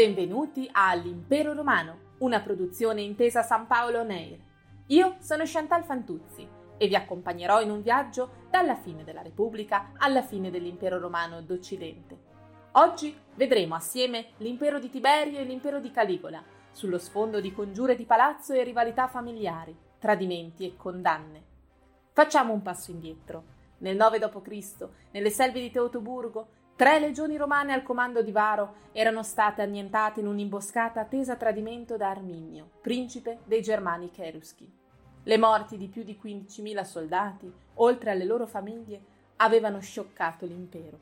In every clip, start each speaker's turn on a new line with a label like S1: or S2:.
S1: Benvenuti a L'Impero Romano, una produzione intesa San Paolo Neir. Io sono Chantal Fantuzzi e vi accompagnerò in un viaggio dalla fine della Repubblica alla fine dell'Impero Romano d'Occidente. Oggi vedremo assieme l'impero di Tiberio e l'impero di Caligola, sullo sfondo di congiure di palazzo e rivalità familiari, tradimenti e condanne. Facciamo un passo indietro. Nel 9 d.C., nelle selve di Teutoburgo, Tre legioni romane al comando di Varo erano state annientate in un'imboscata tesa a tradimento da Arminio, principe dei Germani Cheruschi. Le morti di più di 15.000 soldati, oltre alle loro famiglie, avevano scioccato l'impero.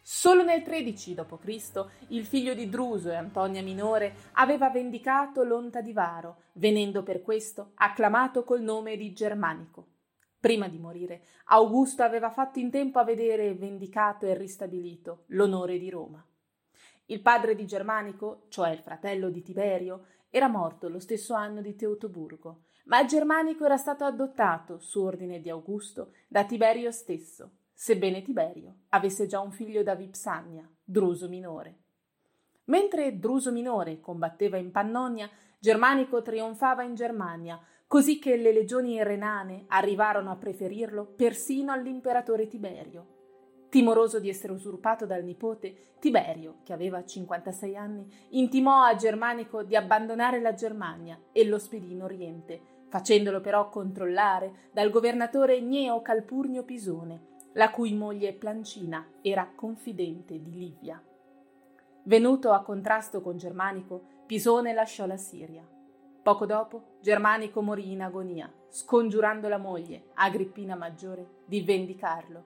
S1: Solo nel 13 d.C. il figlio di Druso e Antonia Minore aveva vendicato l'onta di Varo, venendo per questo acclamato col nome di Germanico. Prima di morire, Augusto aveva fatto in tempo a vedere vendicato e ristabilito l'onore di Roma. Il padre di Germanico, cioè il fratello di Tiberio, era morto lo stesso anno di Teutoburgo, ma Germanico era stato adottato, su ordine di Augusto, da Tiberio stesso, sebbene Tiberio avesse già un figlio da Vipsania, Druso minore. Mentre Druso minore combatteva in Pannonia, Germanico trionfava in Germania, così che le legioni renane arrivarono a preferirlo persino all'imperatore Tiberio. Timoroso di essere usurpato dal nipote, Tiberio, che aveva 56 anni, intimò a Germanico di abbandonare la Germania e lo spedì in Oriente, facendolo però controllare dal governatore Gneo Calpurnio Pisone, la cui moglie Plancina era confidente di Livia. Venuto a contrasto con Germanico, Pisone lasciò la Siria. Poco dopo, Germanico morì in agonia, scongiurando la moglie, Agrippina Maggiore, di vendicarlo.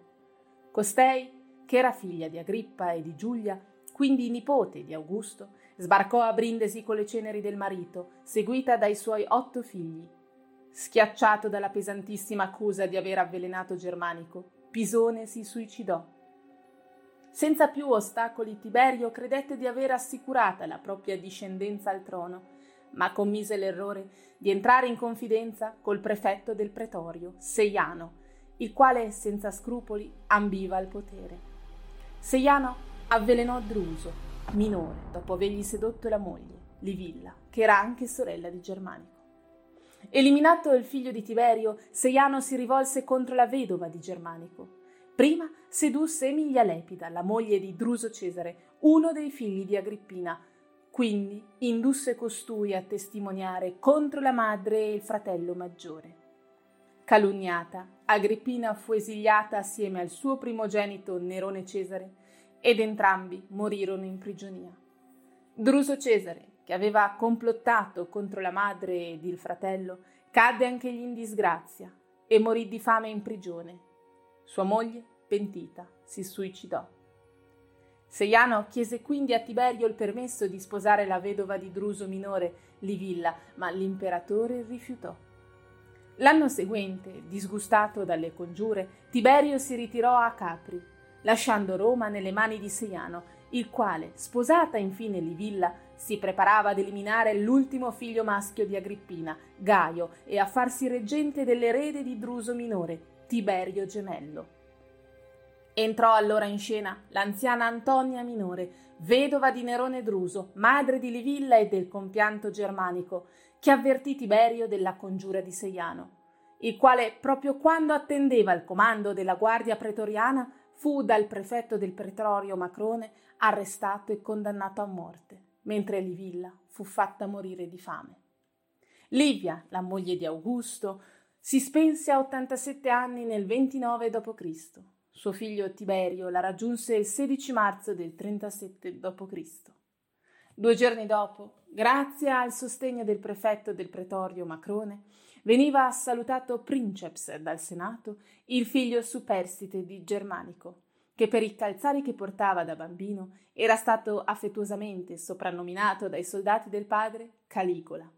S1: Costei, che era figlia di Agrippa e di Giulia, quindi nipote di Augusto, sbarcò a Brindisi con le ceneri del marito, seguita dai suoi otto figli. Schiacciato dalla pesantissima accusa di aver avvelenato Germanico, Pisone si suicidò. Senza più ostacoli, Tiberio credette di aver assicurata la propria discendenza al trono ma commise l'errore di entrare in confidenza col prefetto del pretorio, Seiano, il quale senza scrupoli ambiva al potere. Seiano avvelenò Druso, minore, dopo avergli sedotto la moglie, Livilla, che era anche sorella di Germanico. Eliminato il figlio di Tiberio, Seiano si rivolse contro la vedova di Germanico. Prima sedusse Emilia Lepida, la moglie di Druso Cesare, uno dei figli di Agrippina, quindi indusse costui a testimoniare contro la madre e il fratello maggiore. Calunniata, Agrippina fu esiliata assieme al suo primogenito Nerone Cesare ed entrambi morirono in prigionia. Druso Cesare, che aveva complottato contro la madre ed il fratello, cadde anch'egli in disgrazia e morì di fame in prigione. Sua moglie, pentita, si suicidò. Seiano chiese quindi a Tiberio il permesso di sposare la vedova di Druso minore, Livilla, ma l'imperatore rifiutò. L'anno seguente, disgustato dalle congiure, Tiberio si ritirò a Capri, lasciando Roma nelle mani di Seiano, il quale, sposata infine Livilla, si preparava ad eliminare l'ultimo figlio maschio di Agrippina, Gaio, e a farsi reggente dell'erede di Druso minore, Tiberio gemello. Entrò allora in scena l'anziana Antonia Minore, vedova di Nerone Druso, madre di Livilla e del compianto germanico, che avvertì Tiberio della congiura di Seiano, il quale, proprio quando attendeva il comando della guardia pretoriana, fu dal prefetto del pretorio Macrone arrestato e condannato a morte, mentre Livilla fu fatta morire di fame. Livia, la moglie di Augusto, si spense a 87 anni nel 29 d.C. Suo figlio Tiberio la raggiunse il 16 marzo del 37 d.C. Due giorni dopo, grazie al sostegno del prefetto del pretorio Macrone, veniva salutato princeps dal Senato il figlio superstite di Germanico, che per i calzari che portava da bambino era stato affettuosamente soprannominato dai soldati del padre Caligola.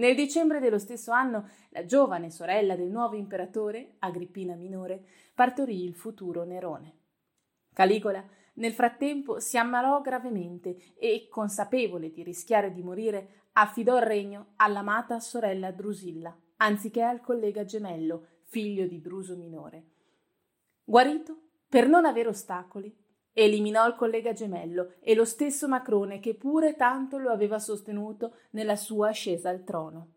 S1: Nel dicembre dello stesso anno, la giovane sorella del nuovo imperatore, Agrippina minore, partorì il futuro Nerone. Caligola, nel frattempo, si ammalò gravemente e, consapevole di rischiare di morire, affidò il regno all'amata sorella Drusilla, anziché al collega gemello, figlio di Druso minore. Guarito, per non avere ostacoli, eliminò il collega gemello e lo stesso Macrone che pure tanto lo aveva sostenuto nella sua ascesa al trono.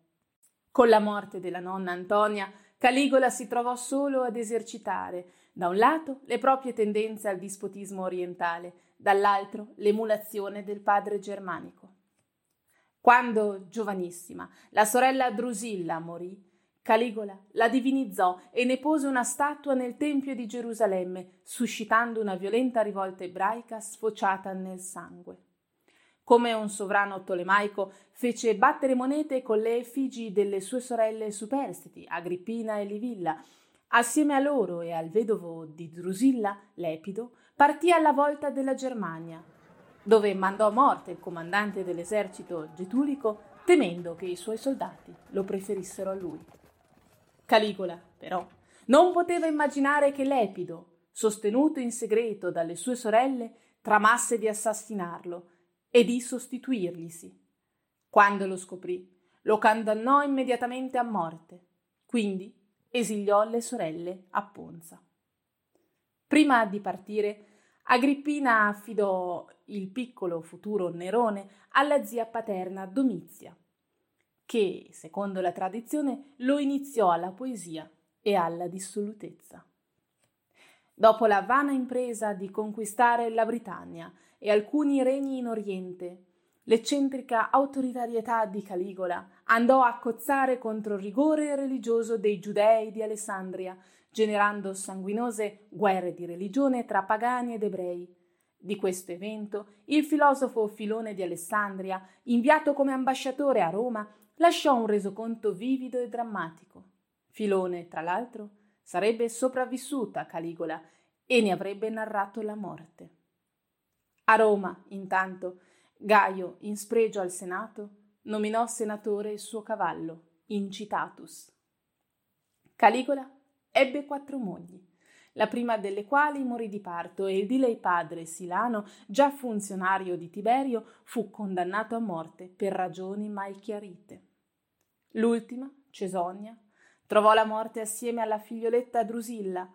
S1: Con la morte della nonna Antonia, Caligola si trovò solo ad esercitare, da un lato, le proprie tendenze al dispotismo orientale, dall'altro l'emulazione del padre germanico. Quando, giovanissima, la sorella Drusilla morì, Caligola la divinizzò e ne pose una statua nel Tempio di Gerusalemme, suscitando una violenta rivolta ebraica sfociata nel sangue. Come un sovrano tolemaico, fece battere monete con le effigi delle sue sorelle superstiti, Agrippina e Livilla. Assieme a loro e al vedovo di Drusilla, Lepido, partì alla volta della Germania, dove mandò a morte il comandante dell'esercito getulico, temendo che i suoi soldati lo preferissero a lui. Caligola, però, non poteva immaginare che Lepido, sostenuto in segreto dalle sue sorelle, tramasse di assassinarlo e di sostituirglisi. Quando lo scoprì, lo condannò immediatamente a morte, quindi esiliò le sorelle a Ponza. Prima di partire, Agrippina affidò il piccolo futuro Nerone alla zia paterna Domizia, che, secondo la tradizione, lo iniziò alla poesia e alla dissolutezza. Dopo la vana impresa di conquistare la Britannia e alcuni regni in Oriente, l'eccentrica autoritarietà di Caligola andò a cozzare contro il rigore religioso dei giudei di Alessandria, generando sanguinose guerre di religione tra pagani ed ebrei. Di questo evento, il filosofo Filone di Alessandria, inviato come ambasciatore a Roma, lasciò un resoconto vivido e drammatico. Filone, tra l'altro, sarebbe sopravvissuta a Caligola e ne avrebbe narrato la morte. A Roma, intanto, Gaio, in spregio al Senato, nominò senatore il suo cavallo, Incitatus. Caligola ebbe quattro mogli, la prima delle quali morì di parto e il di lei padre Silano, già funzionario di Tiberio, fu condannato a morte per ragioni mai chiarite. L'ultima, Cesonia, trovò la morte assieme alla figlioletta Drusilla,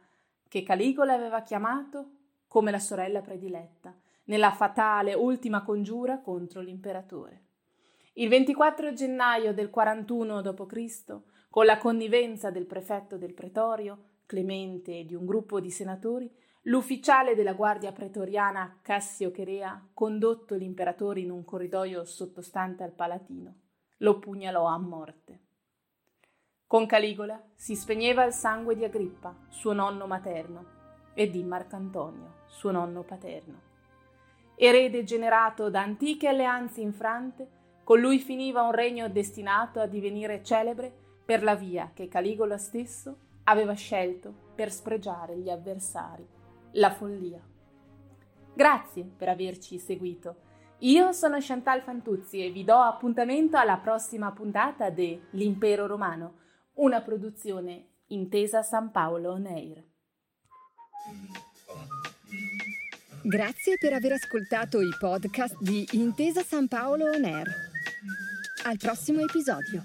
S1: che Caligola aveva chiamato come la sorella prediletta, nella fatale ultima congiura contro l'imperatore. Il 24 gennaio del 41 d.C., con la connivenza del prefetto del pretorio, Clemente e di un gruppo di senatori, l'ufficiale della guardia pretoriana Cassio Cherea, condotto l'imperatore in un corridoio sottostante al Palatino, lo pugnalò a morte. Con Caligola si spegneva il sangue di Agrippa, suo nonno materno, e di Marcantonio, suo nonno paterno. Erede generato da antiche alleanze infrante, con lui finiva un regno destinato a divenire celebre per la via che Caligola stesso aveva scelto per spregiare gli avversari, la follia. Grazie per averci seguito. Io sono Chantal Fantuzzi e vi do appuntamento alla prossima puntata de L'Impero Romano, una produzione Intesa San Paolo On Air.
S2: Grazie per aver ascoltato i podcast di Intesa San Paolo On Air. Al prossimo episodio.